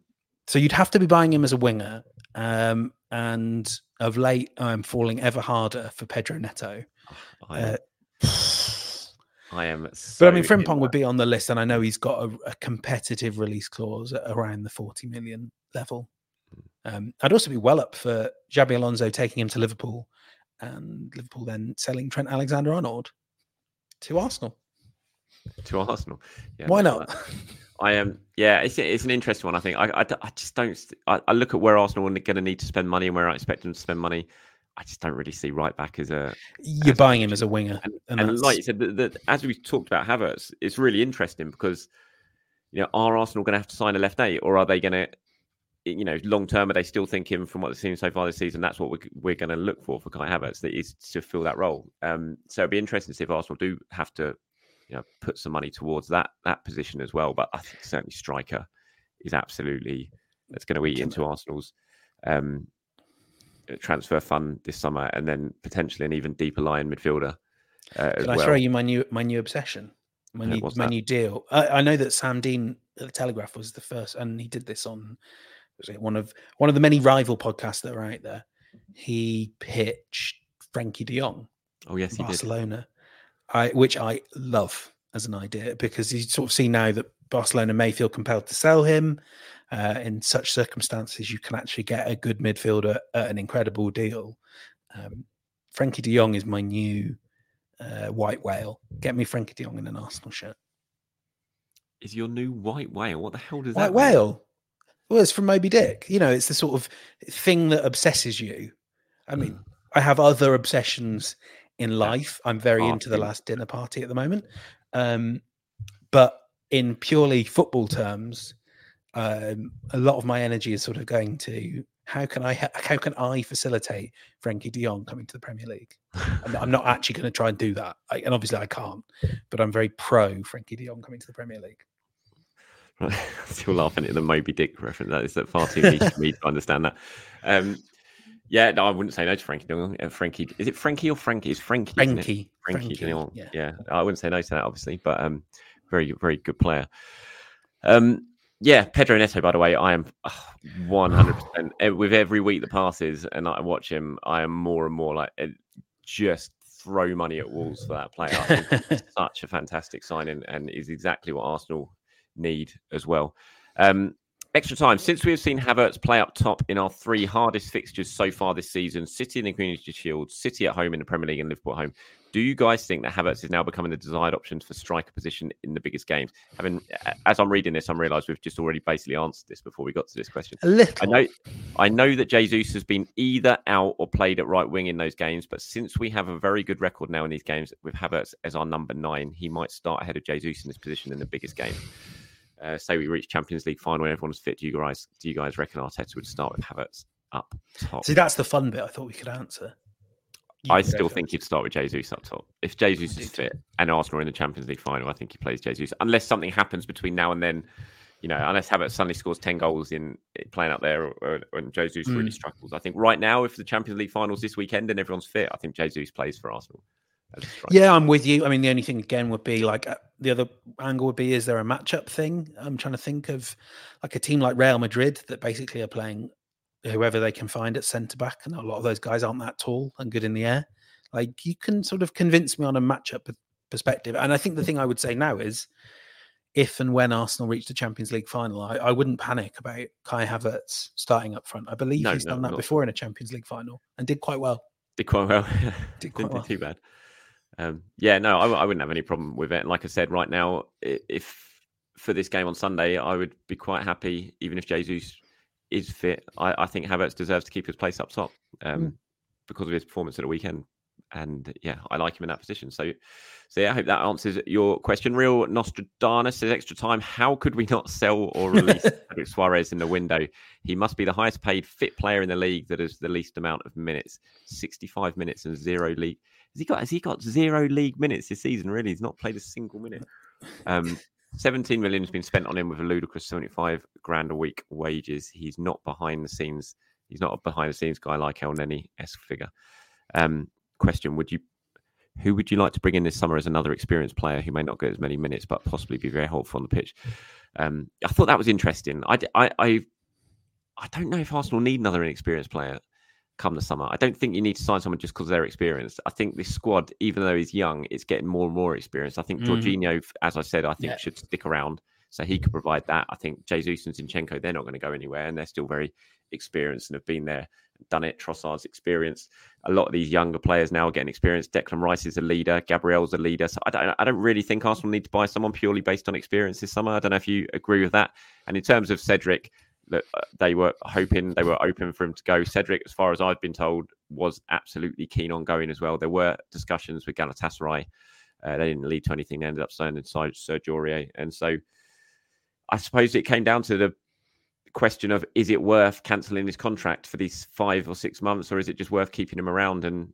Speaker 2: So you'd have to be buying him as a winger. Um, and of late, I'm falling ever harder for Pedro Neto.
Speaker 1: Am,
Speaker 2: Uh,
Speaker 1: I am.
Speaker 2: but I mean, Frimpong would be on the list, and I know he's got a, a competitive release clause at around the 40 million level. Um, I'd also be well up for Xabi Alonso taking him to Liverpool, and Liverpool then selling Trent Alexander-Arnold to Arsenal.
Speaker 1: to Arsenal. Yeah,
Speaker 2: Why not?
Speaker 1: that- I am. yeah, it's it's an interesting one. I think I I just don't. I, I look at where Arsenal are going to need to spend money and where I expect them to spend money. I just don't really see right back as a
Speaker 2: You're
Speaker 1: As
Speaker 2: buying him as a winger,
Speaker 1: and,
Speaker 2: and,
Speaker 1: and like you said, the, the, as we talked about Havertz, it's really interesting because you know are Arsenal going to have to sign a left eight, or are they going to, you know, long term are they still thinking from what they've seen so far this season that's what we're, we're going to look for for Kai Havertz that is to fill that role. Um, so it'd be interesting to see if Arsenal do have to, you know, put some money towards that that position as well. But I think certainly striker is absolutely that's going to eat into Arsenal's. Um, transfer fund this summer, and then potentially an even deeper line midfielder uh, as
Speaker 2: Can I
Speaker 1: well.
Speaker 2: throw you my new my new obsession, my
Speaker 1: Uh,
Speaker 2: new my
Speaker 1: that?
Speaker 2: new deal? I, I know that Sam Dean at the Telegraph was the first, and he did this on was it one of one of the many rival podcasts that are out there. He pitched Frankie De Jong,
Speaker 1: Oh yes, he did.
Speaker 2: Barcelona, I which I love as an idea because you sort of see now that Barcelona may feel compelled to sell him. Uh, in such circumstances, you can actually get a good midfielder at an incredible deal. Um, Frankie De Jong is my new uh, white whale. Get me Frankie De Jong in an Arsenal shirt.
Speaker 1: Is your new white whale? What the hell does
Speaker 2: White
Speaker 1: that mean?
Speaker 2: whale. Well, it's from Moby Dick. You know, it's the sort of thing that obsesses you. I mean,
Speaker 1: Mm.
Speaker 2: I have other obsessions in life. I'm very into the last dinner party at the moment. Um, but in purely football terms, um, a lot of my energy is sort of going to how can I how can I facilitate Frankie De Jong coming to the Premier League? I'm, I'm not actually going to try and do that, I, and obviously I can't. But I'm very pro Frankie De Jong coming to the Premier League.
Speaker 1: Right. Still laughing at the Moby Dick reference. That is far too niche for me to understand that. Um, yeah, no, I wouldn't say no to Frankie De Jong. Uh, Frankie, is it Frankie or Frankie? It's Frankie.
Speaker 2: Frankie.
Speaker 1: Frankie,
Speaker 2: Frankie, yeah.
Speaker 1: Yeah. I wouldn't say no to that, obviously, but um, very, very good player. Um, yeah, Pedro Neto. By the way, I am one hundred percent with every week that passes, and I watch him. I am more and more like eh, just throw money at walls for that player. I think he's such a fantastic signing, and is exactly what Arsenal need as well. Um, extra time. Since we have seen Havertz play up top in our three hardest fixtures so far this season City in the Community Shield, City at home in the Premier League, and Liverpool at home. Do you guys think that Havertz is now becoming the desired option for striker position in the biggest games? Having, as I'm reading this, I'm realised we've just already basically answered this before we got to this question.
Speaker 2: A little.
Speaker 1: I know, I know that Jesus has been either out or played at right wing in those games, but since we have a very good record now in these games with Havertz as our number nine, he might start ahead of Jesus in this position in the biggest game. Uh, say we reach Champions League final and everyone's fit. Do you guys, do you guys reckon Arteta would start with Havertz up top?
Speaker 2: See, that's the fun bit. I thought we could answer.
Speaker 1: I still think he'd start with Jesus up top. If Jesus is fit and Arsenal are in the Champions League final, I think he plays Jesus. Unless something happens between now and then, you know, unless Havertz suddenly scores 10 goals in playing up there or, or, and Jesus really
Speaker 2: Mm.
Speaker 1: struggles. I think right now, if the Champions League finals this weekend and everyone's fit, I think Jesus plays for Arsenal. as a striker.
Speaker 2: Yeah, I'm with you. I mean, the only thing again would be like uh, the other angle would be: is there a matchup thing? I'm trying to think of like a team like Real Madrid that basically are playing whoever they can find at centre back, and a lot of those guys aren't that tall and good in the air. Like you can sort of convince me on a matchup perspective, and I think the thing I would say now is. If and when Arsenal reach the Champions League final, I, I wouldn't panic about Kai Havertz starting up front. I believe
Speaker 1: No,
Speaker 2: he's
Speaker 1: no,
Speaker 2: done that
Speaker 1: not-
Speaker 2: before in a Champions League final and did quite well.
Speaker 1: Did quite well.
Speaker 2: Did quite
Speaker 1: Didn't
Speaker 2: well.
Speaker 1: too bad. Um, yeah, no, I, I wouldn't have any problem with it. And like I said, right now, if for this game on Sunday, I would be quite happy, even if Jesus is fit. I, I think Havertz deserves to keep his place up top um,
Speaker 2: Mm.
Speaker 1: because of his performance at the weekend. And yeah, I like him in that position. So, so yeah, I hope that answers your question. Real Nostradamus says extra time. How could we not sell or release Soares in the window? He must be the highest paid fit player in the league that has the least amount of minutes. 65 minutes and zero league. Has he got has he got zero league minutes this season? Really? He's not played a single minute. Um 17 million has been spent on him with a ludicrous 75 grand a week wages. He's not behind the scenes. He's not a behind the scenes guy like Elneny esque figure. Um, question: Would you, who would you like to bring in this summer as another experienced player who may not get as many minutes but possibly be very helpful on the pitch? Um, I thought that was interesting. I, I, I don't know if Arsenal need another inexperienced player come the summer. I don't think you need to sign someone just because they're experienced. I think this squad, even though he's young, it's getting more and more experienced. I think
Speaker 2: Mhm.
Speaker 1: Jorginho, as I said, I think
Speaker 2: Yeah.
Speaker 1: should stick around so he could provide that. I think Jesus and Zinchenko, they're not going to go anywhere and they're still very experienced and have been there, done it. Trossard's experienced. A lot of these younger players now are getting experienced. Declan Rice is a leader. Gabriel's a leader. So I don't, I don't really think Arsenal need to buy someone purely based on experience this summer. I don't know if you agree with that. And in terms of Cedric, that uh, they were hoping they were open for him to go. Cedric, as far as I've been told, was absolutely keen on going as well. There were discussions with Galatasaray. Uh, they didn't lead to anything. They ended up signing inside Sergio Aurier. And so I suppose it came down to the question of is it worth cancelling his contract for these five or six months, or is it just worth keeping him around? And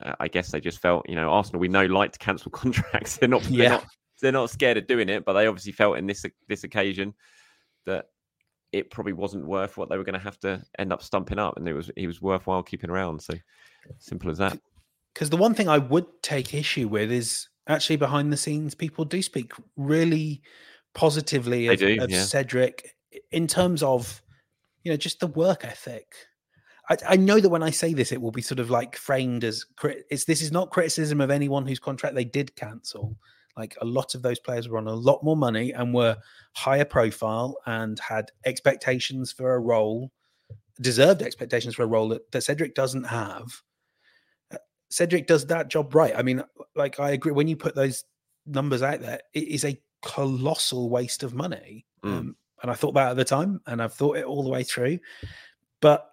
Speaker 1: uh, I guess they just felt, you know, Arsenal we know like to cancel contracts. they're not,
Speaker 2: Yeah.
Speaker 1: they're not, they're not scared of doing it, but they obviously felt in this this occasion that it probably wasn't worth what they were going to have to end up stumping up, and it was he was worthwhile keeping around. So simple as that.
Speaker 2: because the one thing I would take issue with is actually behind the scenes, people do speak really positively of,
Speaker 1: do,
Speaker 2: of
Speaker 1: yeah.
Speaker 2: Cedric in terms of you know just the work ethic. I, I know that when I say this, it will be sort of like framed as it's this is not criticism of anyone whose contract they did cancel. Like a lot of those players were on a lot more money and were higher profile and had expectations for a role, deserved expectations for a role that, that Cedric doesn't have. Cedric does that job right. I mean, like I agree when you put those numbers out there, it is a colossal waste of money.
Speaker 1: Mm.
Speaker 2: Um, and I thought that at the time, and I've thought it all the way through. But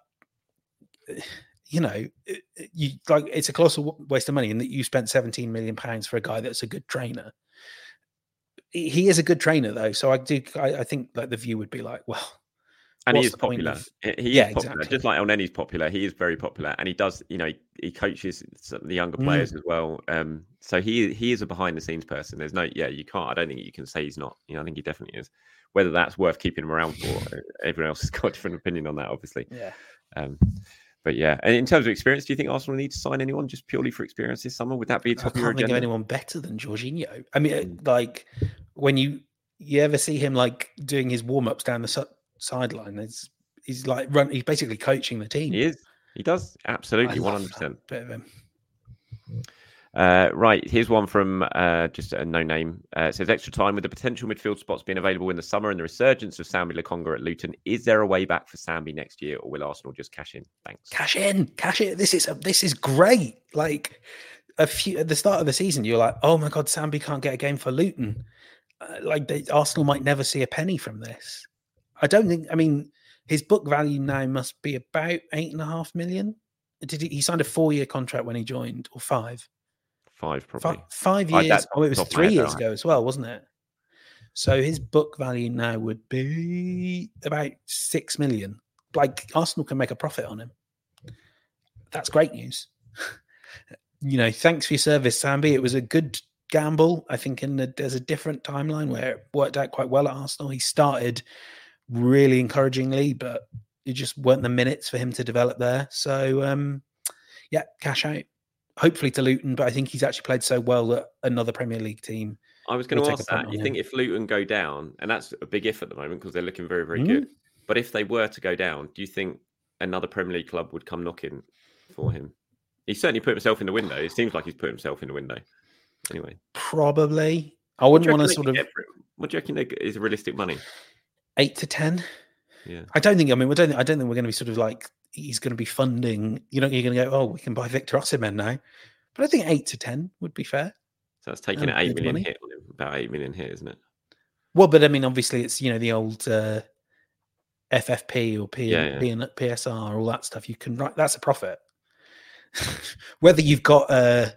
Speaker 2: you know, it- you like it's a colossal waste of money in that you spent 17 million pounds for a guy that's a good trainer. he is a good trainer though. So I do. I, I think like the view would be like, well,
Speaker 1: and he is popular.
Speaker 2: of-
Speaker 1: He- He
Speaker 2: Yeah,
Speaker 1: popular,
Speaker 2: exactly.
Speaker 1: just like Elneny's popular. He is very popular, and he does, you know, he, he coaches the younger
Speaker 2: Mm.
Speaker 1: players as well. Um, so he he is a behind the scenes person. There's no, yeah, you can't. I don't think you can say he's not. You know, I think he definitely is. Whether that's worth keeping him around for, everyone else has got a different opinion on that, obviously.
Speaker 2: yeah.
Speaker 1: Um, but yeah, and in terms of experience, do you think Arsenal need to sign anyone just purely for experience this summer? Would that be
Speaker 2: I
Speaker 1: top your
Speaker 2: can't think of anyone better than Jorginho. I mean,
Speaker 1: Mm.
Speaker 2: uh, like when you you ever see him like doing his warm ups down the si- sideline, it's he's like run. He's basically coaching the team.
Speaker 1: He is. He does
Speaker 2: I
Speaker 1: absolutely one hundred percent. Uh, right, here's one from uh, just a no name. Uh, it says extra time with the potential midfield spots being available in the summer and the resurgence of Sambi Lokonga at Luton. Is there a way back for Sambi next year, or will Arsenal just cash in? Thanks.
Speaker 2: Cash in, cash in. This is a, this is great. Like a few at the start of the season, you're like, oh my god, Sambi can't get a game for Luton. Uh, like they, Arsenal might never see a penny from this. I don't think. I mean, his book value now must be about eight and a half million. Did he, he signed a four year contract when he joined, or five?
Speaker 1: Five probably.
Speaker 2: Fi- five years. Oh, it was
Speaker 1: top of my
Speaker 2: three years ago as well, wasn't it? So his book value now would be about six million. Like Arsenal can make a profit on him. That's great news. you know, thanks for your service, Sambi. It was a good gamble. I think in the, there's a different timeline where it worked out quite well at Arsenal. He started really encouragingly, but it just weren't the minutes for him to develop there. So um yeah, cash out. Hopefully to Luton, but I think he's actually played so well that another Premier League team.
Speaker 1: I was going to ask that. You
Speaker 2: him.
Speaker 1: think if Luton go down, and that's a big if at the moment because they're looking very, very
Speaker 2: Mm.
Speaker 1: good. But if they were to go down, do you think another Premier League club would come knocking for him? He certainly put himself in the window. It seems like he's put himself in the window. Anyway,
Speaker 2: Probably. I wouldn't want to sort of
Speaker 1: get for it? What do you reckon they- is realistic money?
Speaker 2: eight to ten.
Speaker 1: Yeah.
Speaker 2: I don't think. I mean, we don't. I don't think we're going to be sort of like he's going to be funding. You know, you're going to go. Oh, we can buy Victor Osimhen now. But I think eight to ten would be fair.
Speaker 1: So that's taking
Speaker 2: Um,
Speaker 1: an eight
Speaker 2: money.
Speaker 1: hit. About eight million hit, isn't it?
Speaker 2: Well, but I mean, obviously, it's you know the old uh, FFP or P,
Speaker 1: Yeah, yeah.
Speaker 2: P PSR, all that stuff. You can write. That's a profit. Whether you've got uh,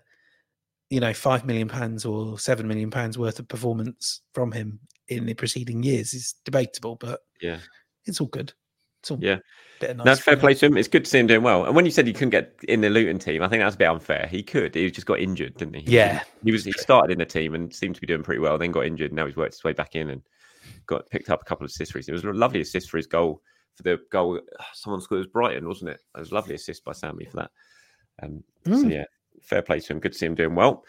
Speaker 2: you know five million pounds or seven million pounds worth of performance from him in the preceding years is debatable, but
Speaker 1: Yeah.
Speaker 2: it's all good. It's
Speaker 1: Yeah.
Speaker 2: nice
Speaker 1: That's fair play to him. It's good to see him doing well. And when you said he couldn't get in the Luton team, I think that's a bit unfair. He could. He just got injured, didn't he?
Speaker 2: Yeah,
Speaker 1: He was. He started in the team and seemed to be doing pretty well. Then got injured. Now he's worked his way back in and got picked up a couple of assists. It was a lovely assist for his goal. For the goal, someone scored. It was Brighton, wasn't it? It was a lovely assist by Sammy for that. Um, So
Speaker 2: Mm.
Speaker 1: yeah, fair play to him. Good to see him doing well.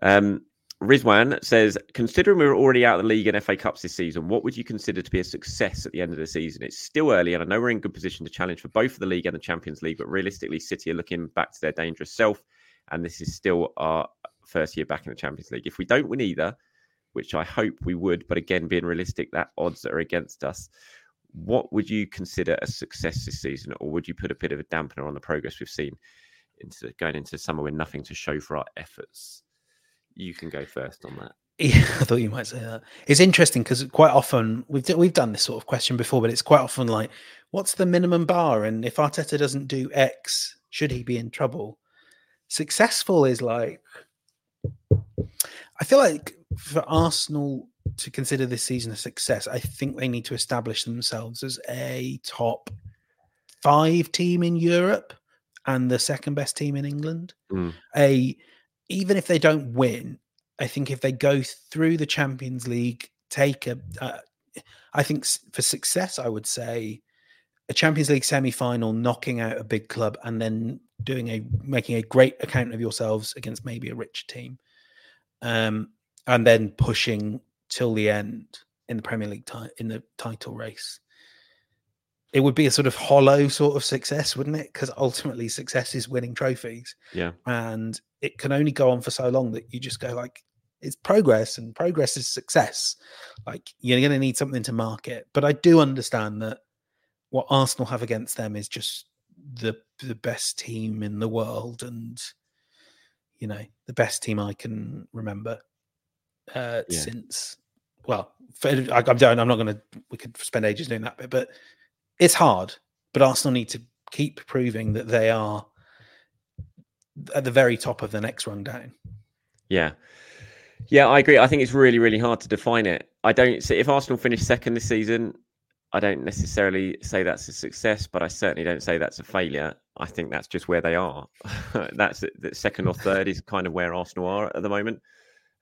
Speaker 1: Um, Rizwan says, considering we're already out of the league and FA Cups this season, what would you consider to be a success at the end of the season? It's still early, and I know we're in good position to challenge for both the league and the Champions League, but realistically, City are looking back to their dangerous self, and this is still our first year back in the Champions League. If we don't win either, which I hope we would, but again, being realistic, that odds that are against us. What would you consider a success this season, or would you put a bit of a dampener on the progress we've seen into going into summer with nothing to show for our efforts? You can go first on that.
Speaker 2: Yeah, I thought you might say that. It's interesting because quite often we've we've done this sort of question before, but it's quite often like, what's the minimum bar? And if Arteta doesn't do X, should he be in trouble? Successful is like, I feel like for Arsenal to consider this season a success, I think they need to establish themselves as a top five team in Europe and the second best team in England.
Speaker 1: Mm.
Speaker 2: A even if they don't win, I think if they go through the Champions League, take a, uh, I think for success, I would say a Champions League semi-final, knocking out a big club, and then doing a making a great account of yourselves against maybe a rich team, um, and then pushing till the end in the Premier League in the title race. It would be a sort of hollow sort of success, wouldn't it? Because ultimately, success is winning trophies
Speaker 1: Yeah.
Speaker 2: and it can only go on for so long that you just go like it's progress and progress is success like you're going to need something to market but i do understand that what arsenal have against them is just the the best team in the world and you know the best team i can remember uh
Speaker 1: Yeah.
Speaker 2: since well for, I, i'm doing i'm not going to we could spend ages doing that bit but it's hard but arsenal need to keep proving that they are at the very top of the next run down.
Speaker 1: Yeah. Yeah, I agree. I think it's really, really hard to define it. I don't see if Arsenal finish second this season. I don't necessarily say that's a success, but I certainly don't say that's a failure. I think that's just where they are. that's the second or third is kind of where Arsenal are at the moment.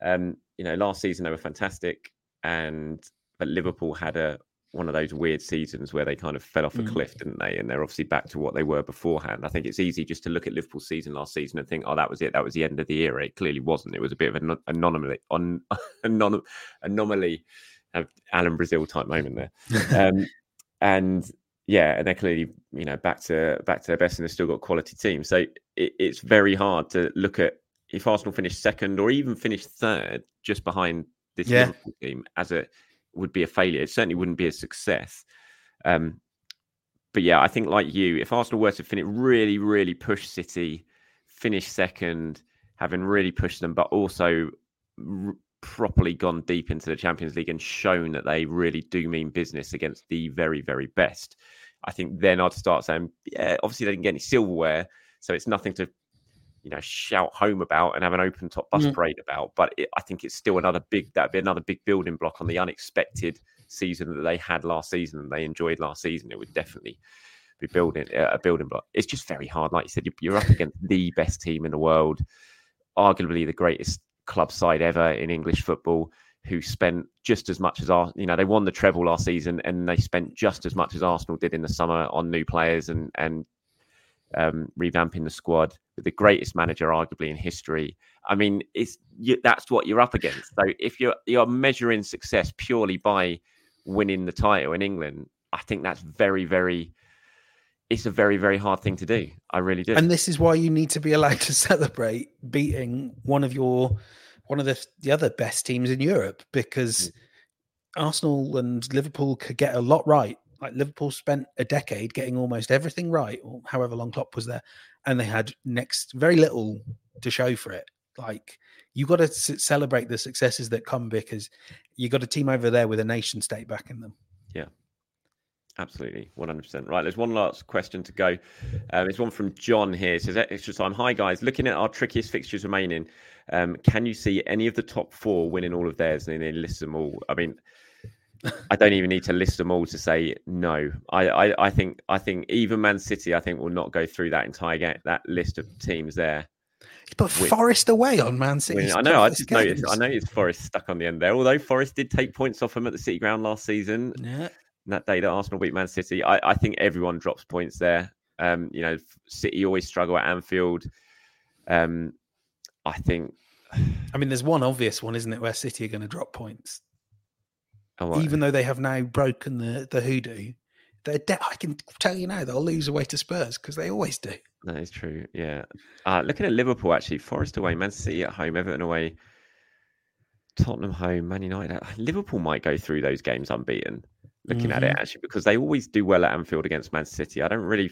Speaker 1: Um, you know, last season they were fantastic, and but Liverpool had a one of those weird seasons where they kind of fell off a mm. cliff, didn't they? And they're obviously back to what they were beforehand. I think it's easy just to look at Liverpool's season last season and think, oh, that was it. That was the end of the era. It clearly wasn't. It was a bit of an anomaly, on anom- anomaly, of Alan Brazil type moment there. um, and yeah, and they're clearly you know back to back to their best, and they've still got quality team. So it, it's very hard to look at if Arsenal finish second or even finish third, just behind this yeah. Liverpool team as a would be a failure. It certainly wouldn't be a success. Um, but yeah, I think like you, if Arsenal were to finish really, really push City, finish second, having really pushed them, but also r- properly gone deep into the Champions League and shown that they really do mean business against the very, very best, I think then I'd start saying, yeah, obviously they didn't get any silverware, so it's nothing to you know shout home about and have an open top bus mm. parade about. But it, I think it's still another big that'd be another big building block on the unexpected season that they had last season and they enjoyed last season. It would definitely be building uh, a building block. It's just very hard, like you said. You're, you're up against the best team in the world, arguably the greatest club side ever in English football. Who spent just as much as our, you know, they won the treble last season, and they spent just as much as Arsenal did in the summer on new players and and um, revamping the squad with the greatest manager arguably in history. I mean, it's you, that's what you're up against. So if you're you're measuring success purely by winning the title in England, I think that's very very. It's a very very hard thing to do. I really do.
Speaker 2: And this is why you need to be allowed to celebrate beating one of your one of the the other best teams in Europe because. Mm. Arsenal and Liverpool could get a lot right like Liverpool spent a decade getting almost everything right, or however long Klopp was there, and they had next very little to show for it. Like you got to celebrate the successes that come because you got a team over there with a nation state backing them.
Speaker 1: Yeah, absolutely, one hundred percent. Right, there's one last question to go. Um, it's one from John here. It says extra time. Hi guys, looking at our trickiest fixtures remaining, um, can you see any of the top four winning all of theirs? And then list them all. I mean. I don't even need to list them all to say no. I, I, I think I think even Man City I think will not go through that entire game, that list of teams there.
Speaker 2: But Forest away on Man City.
Speaker 1: I know. I just games. noticed. I noticed Forest stuck on the end there. Although Forest did take points off them at the City Ground last season.
Speaker 2: Yeah.
Speaker 1: That day that Arsenal beat Man City, I, I think everyone drops points there. Um, you know, City always struggle at Anfield. Um, I think.
Speaker 2: I mean, there's one obvious one, isn't it, where City are going to drop points? Oh, Even though they have now broken the the hoodoo, they're de- I can tell you now they'll lose away to Spurs because they always do.
Speaker 1: That is true. Yeah. Uh, looking at Liverpool, actually, Forest away, Man City at home, Everton away, Tottenham home, Man United. Liverpool might go through those games unbeaten. Looking mm-hmm. at it, mm-hmm. actually, because they always do well at Anfield against Man City. I don't really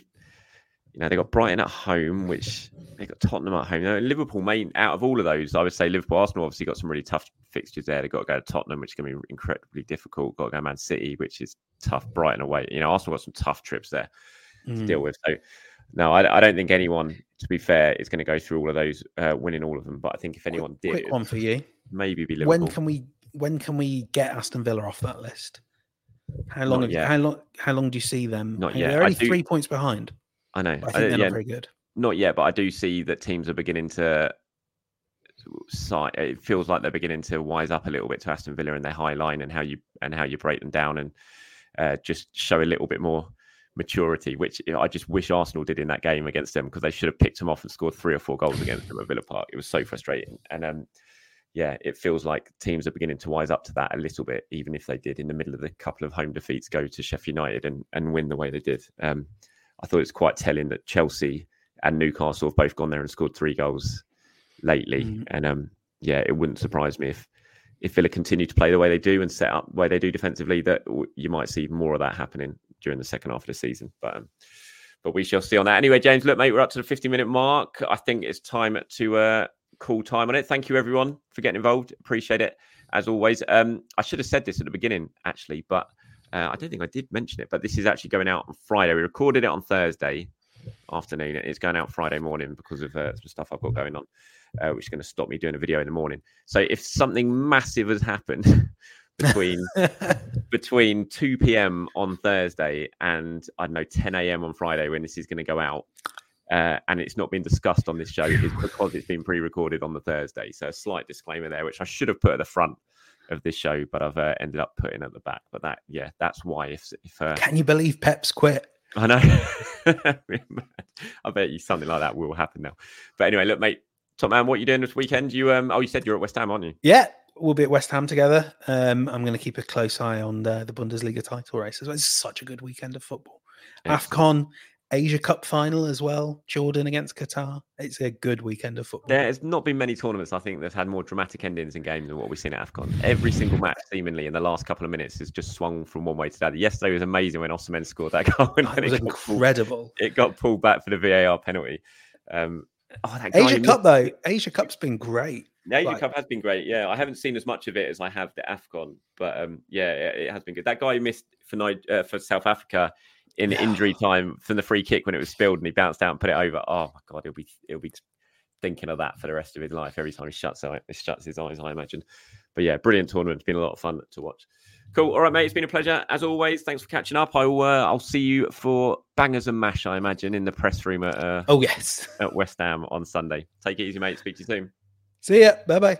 Speaker 1: you know, they got Brighton at home, which they got Tottenham at home. You know, Liverpool, main out of all of those, I would say Liverpool, Arsenal obviously got some really tough fixtures there. They've got to go to Tottenham, which is going to be incredibly difficult. Got to go Man City, which is tough. Brighton away. You know, Arsenal got some tough trips there mm. to deal with. So, no, I, I, don't think anyone, to be fair, is going to go through all of those, uh, winning all of them. But I think if anyone
Speaker 2: quick,
Speaker 1: did,
Speaker 2: quick one for you,
Speaker 1: maybe be Liverpool.
Speaker 2: When can we when can we get Aston Villa off that list? How long? Have, how long? How long do you see them?
Speaker 1: Not yet.
Speaker 2: They're only three points behind.
Speaker 1: I know.
Speaker 2: I think they're yeah, not very good.
Speaker 1: Not yet, but I do see that teams are beginning to. It feels like they're beginning to wise up a little bit to Aston Villa and their high line and how you and how you break them down and uh, just show a little bit more maturity, which I just wish Arsenal did in that game against them because they should have picked them off and scored three or four goals against them at Villa Park. It was so frustrating, and um, yeah, it feels like teams are beginning to wise up to that a little bit, even if they did in the middle of the couple of home defeats go to Sheffield United and, and win the way they did. Um, I thought it's quite telling that Chelsea and Newcastle have both gone there and scored three goals lately. Mm. And um, yeah, it wouldn't surprise me if if Villa continue to play the way they do and set up the way they do defensively, that you might see more of that happening during the second half of the season. But um, but we shall see on that. Anyway, James, look, mate, we're up to the 50 minute mark. I think it's time to uh, call time on it. Thank you, everyone, for getting involved. Appreciate it as always. Um, I should have said this at the beginning, actually, but uh, I don't think I did mention it, but this is actually going out on Friday. We recorded it on Thursday afternoon. It's going out Friday morning because of uh, some stuff I've got going on. uh, which is going to stop me doing a video in the morning. So if something massive has happened between between 2 p.m. on Thursday and I don't know 10 a.m. on Friday when this is going to go out, uh, and it's not been discussed on this show is because it's been pre-recorded on the Thursday. So a slight disclaimer there, which I should have put at the front of this show, but I've uh, ended up putting at the back. But that, yeah, that's why. If, if uh,
Speaker 2: can you believe Pep's quit?
Speaker 1: I know. I bet you something like that will happen now. But anyway, look, mate, top man, what are you doing this weekend? You um, oh, you said you're at West Ham, aren't you?
Speaker 2: Yeah, we'll be at West Ham together. Um, I'm going to keep a close eye on the, the Bundesliga title race as well. It's such a good weekend of football. Excellent. AFCON, Asia Cup final as well. Jordan against Qatar. It's a good weekend of football.
Speaker 1: There has not been many tournaments, I think, that's had more dramatic endings in games than what we've seen at AFCON. Every single match, seemingly, in the last couple of minutes has just swung from one way to the other. Yesterday was amazing when Osimhen scored that goal.
Speaker 2: And it was it incredible.
Speaker 1: Pulled, it got pulled back for the VAR penalty. Um,
Speaker 2: oh, Asia Cup, though. Asia Cup's been great.
Speaker 1: The Asia like, Cup has been great. Yeah, I haven't seen as much of it as I have the AFCON, but um, yeah, it, it has been good. That guy who missed for uh, for South Africa in yeah. injury time from the free kick when it was spilled and he bounced out and put it over. Oh my god, he'll be he'll be thinking of that for the rest of his life every time he shuts he shuts his eyes, I imagine. But yeah, brilliant tournament. It's been a lot of fun to watch. Cool. All right, mate. It's been a pleasure as always. Thanks for catching up. I'll uh, I'll see you for bangers and mash. I imagine in the press room at uh,
Speaker 2: oh yes
Speaker 1: at West Ham on Sunday. Take it easy, mate. Speak to you soon.
Speaker 2: See ya. Bye bye.